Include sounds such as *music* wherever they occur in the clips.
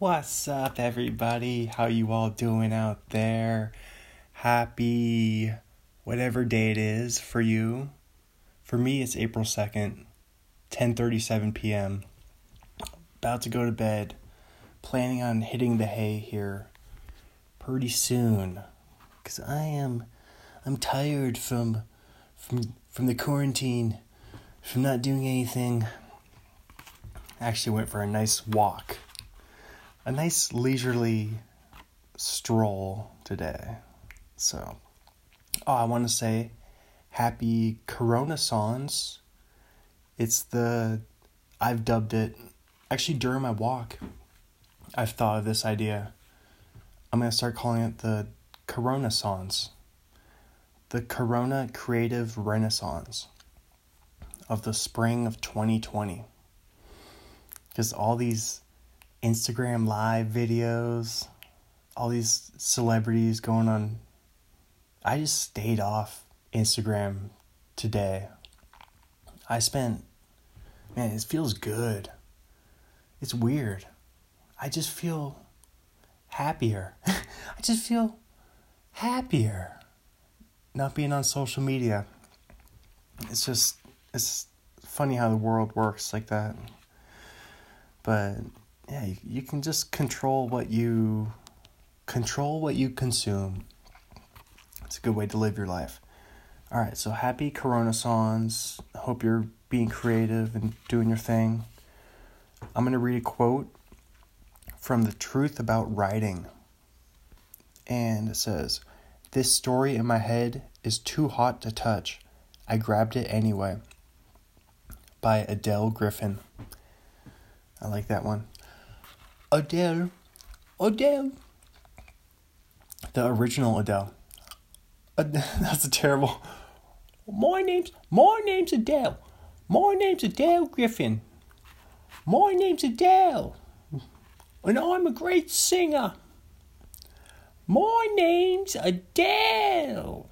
What's up, everybody? How you all doing out there? Happy whatever day it is for you. For me, it's April 2nd, 10:37 p.m. About to go to bed. Planning on hitting the hay here pretty soon cuz I am I'm tired from from from the quarantine, from not doing anything. I actually went for a nice walk a nice leisurely stroll today. So, oh, I want to say happy Corona Sans. It's the, I've dubbed it, actually during my walk, I've thought of this idea. I'm going to start calling it the Corona Sans. The Corona Creative Renaissance of the spring of 2020. Because all these Instagram live videos, all these celebrities going on. I just stayed off Instagram today. I spent, man, it feels good. It's weird. I just feel happier. *laughs* I just feel happier not being on social media. It's just, it's funny how the world works like that. But yeah, you, you can just control what you control what you consume. It's a good way to live your life. All right, so happy Corona Sans. Hope you're being creative and doing your thing. I'm going to read a quote from The Truth About Writing. And it says, This story in my head is too hot to touch. I grabbed it anyway. By Adele Griffin. I like that one. Adele. Adele. The original Adele. *laughs* That's a terrible. My name's my name's Adele. My name's Adele Griffin. My name's Adele. And I'm a great singer. My name's Adele.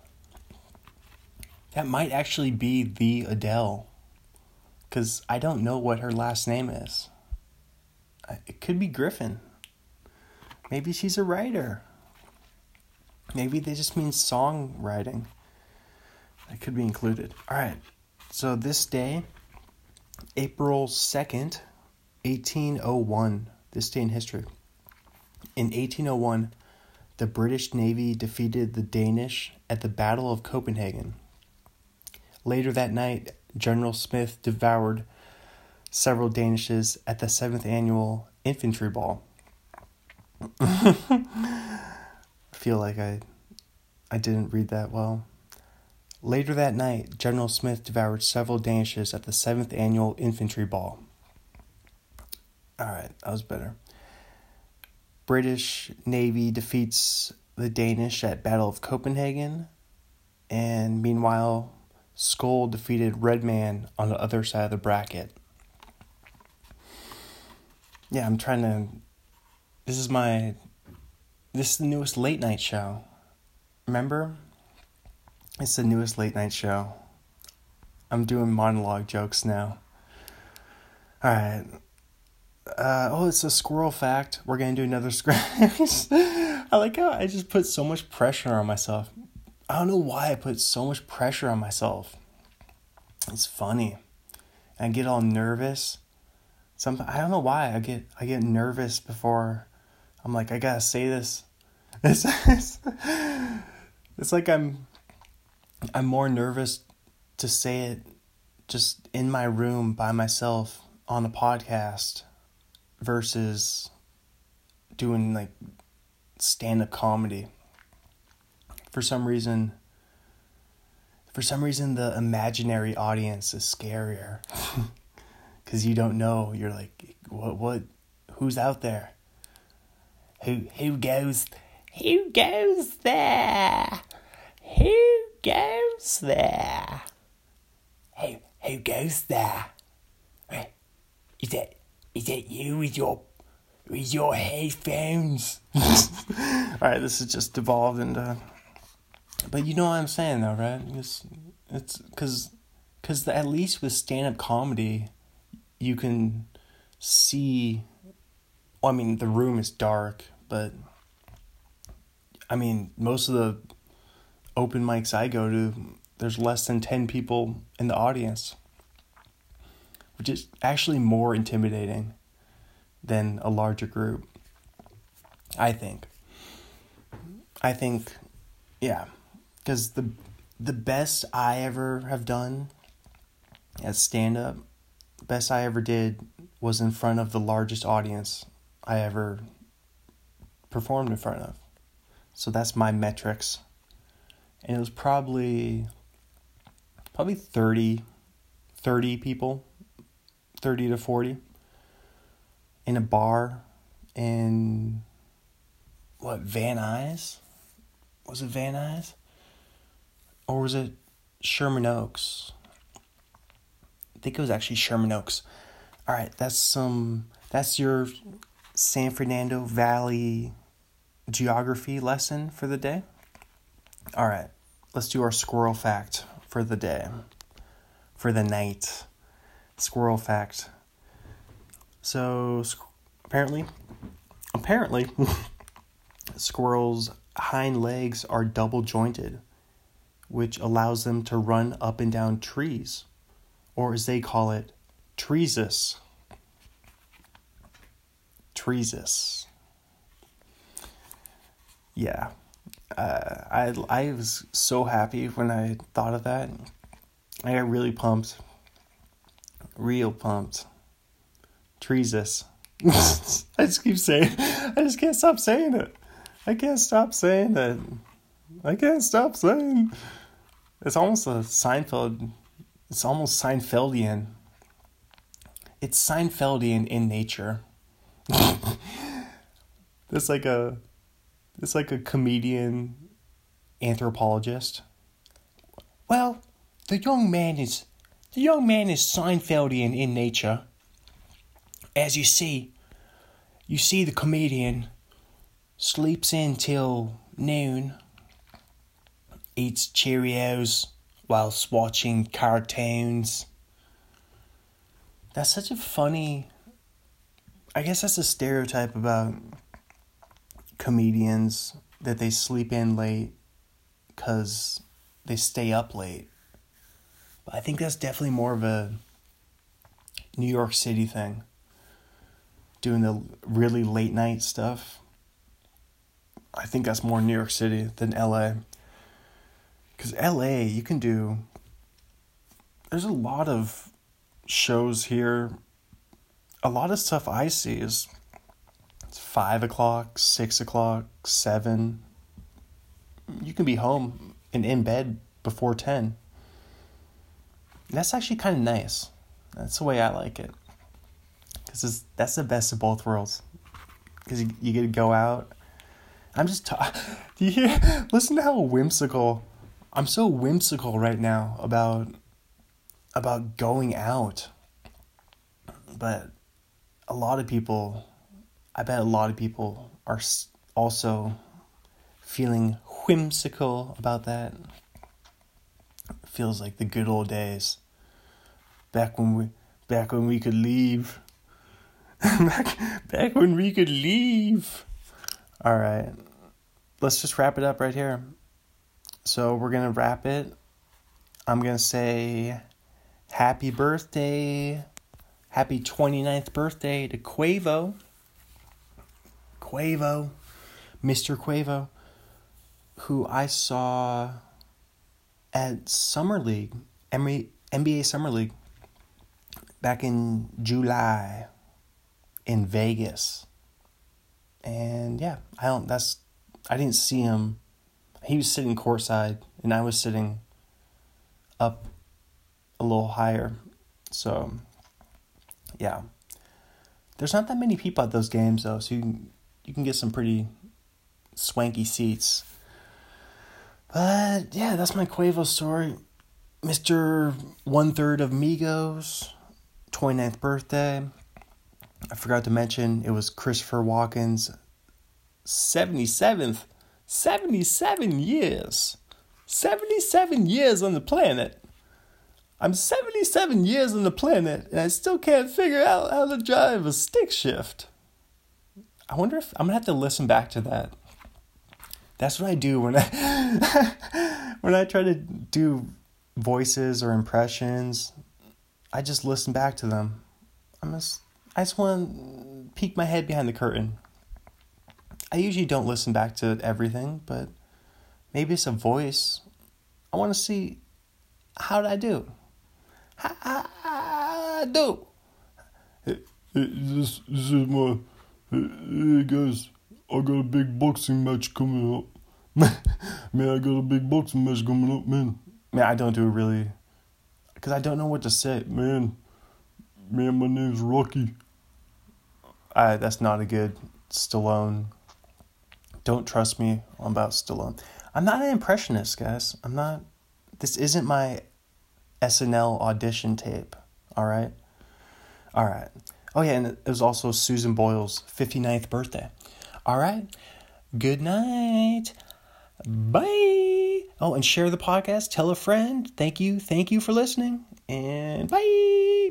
That might actually be the Adele. Because I don't know what her last name is. It could be Griffin. Maybe she's a writer. Maybe they just mean songwriting. That could be included. All right. So this day, April 2nd, 1801, this day in history. In 1801, the British Navy defeated the Danish at the Battle of Copenhagen. Later that night, General Smith devoured several Danishes at the 7th annual infantry ball. I *laughs* feel like I I didn't read that well. Later that night, General Smith devoured several Danishes at the 7th annual infantry ball. All right, that was better. British Navy defeats the Danish at Battle of Copenhagen, and meanwhile, Skull defeated Redman on the other side of the bracket yeah, I'm trying to. This is my. This is the newest late night show. Remember? It's the newest late night show. I'm doing monologue jokes now. Alright. Uh, oh, it's a squirrel fact. We're gonna do another *laughs* squirrel. I like how I just put so much pressure on myself. I don't know why I put so much pressure on myself. It's funny. I get all nervous some I don't know why I get I get nervous before I'm like I gotta say this. *laughs* It's, it's, it's like I'm I'm more nervous to say it just in my room by myself on a podcast versus doing like stand up comedy. For some reason for some reason the imaginary audience is scarier. *laughs* because you don't know. You're like, what? What? Who's out there? Who? Who goes? Who goes there? Who goes there? Who? Who goes there? Is that? Is that you with your? With your headphones? *laughs* All right, this has just devolved into. But you know what I'm saying, though, right? It's it's because because at least with stand up comedy you can see well, I mean, the room is dark, but I mean, most of the open mics I go to, there's less than 10 people in the audience, which is actually more intimidating than a larger group. I think. I think, yeah, because the the best I ever have done as stand up, best I ever did was in front of the largest audience I ever performed in front of. So that's my metrics. And it was probably probably 30 30 people, 30 to 40 in a bar in what Van Nuys? Was it Van Nuys? Or was it Sherman Oaks? Think it was actually Sherman Oaks. All right, that's some that's your San Fernando Valley geography lesson for the day. All right, let's do our squirrel fact for the day. For the night. Squirrel fact. So apparently apparently *laughs* squirrels' hind legs are double jointed, which allows them to run up and down trees, or as they call it, treesus. Treesus. Yeah. Uh, I I was so happy when I thought of that. I got really pumped. Real pumped. Treesus. *laughs* I just keep saying I just can't stop saying it. I can't stop saying it. I can't stop saying it's almost a Seinfeld it's almost Seinfeldian. It's Seinfeldian in nature. *laughs* it's like a it's like a comedian anthropologist. Well, the young man is the young man is Seinfeldian in nature. As you see, you see the comedian sleeps in till noon, eats Cheerios whilst watching cartoons. That's such a funny. I guess that's a stereotype about comedians that they sleep in late because they stay up late. But I think that's definitely more of a New York City thing. Doing the really late night stuff. I think that's more New York City than LA. Because LA, you can do. There's a lot of shows here. A lot of stuff I see is it's five o'clock, six o'clock, seven. You can be home and in bed before 10. that's actually kind of nice. That's the way I like it. Because that's the best of both worlds. Because you, you get to go out I'm just. Ta- *laughs* Do you hear? *laughs* Listen to how whimsical. I'm so whimsical right now about about going out. But a lot of people, I bet a lot of people are also feeling whimsical about that. Feels like the good old days. Back when we back when we could leave. *laughs* back back when we could leave. All right. Let's just wrap it up right here. So we're going to wrap it. I'm going to say happy birthday. Happy 29th birthday to Quavo. Quavo. Mr. Quavo. Who I saw at Summer League, NBA Summer League, back in July in Vegas and yeah, I don't. That's I didn't see him. He was sitting courtside, and I was sitting up a little higher. So yeah, there's not that many people at those games though, so you can, you can get some pretty swanky seats. But yeah, that's my Quavo story. Mr. One Third of Migos, 29th birthday. I forgot to mention it was Christopher Walken's 77th, 77 years. 77 years on the planet. I'm 77 years on the planet and I still can't figure out how to drive a stick shift. I wonder if I'm gonna have to listen back to that. That's what I do when I *laughs* when I try to do voices or impressions. I just listen back to them. I'm just I just want to peek my head behind the curtain. I usually don't listen back to everything, but maybe it's a voice. I want to see how did I do? How, how, how I do? Hey, hey, this, this is my. Hey, hey guys, I got a big boxing match coming up. *laughs* man, I got a big boxing match coming up, man. Man, I don't do it really, because I don't know what to say. Man, man, my name's Rocky. Uh, that's not a good Stallone. Don't trust me about to Stallone. I'm not an impressionist, guys. I'm not. This isn't my SNL audition tape. All right. All right. Oh yeah, and it was also Susan Boyle's 59th birthday. All right. Good night. Bye. Oh, and share the podcast. Tell a friend. Thank you. Thank you for listening. And bye.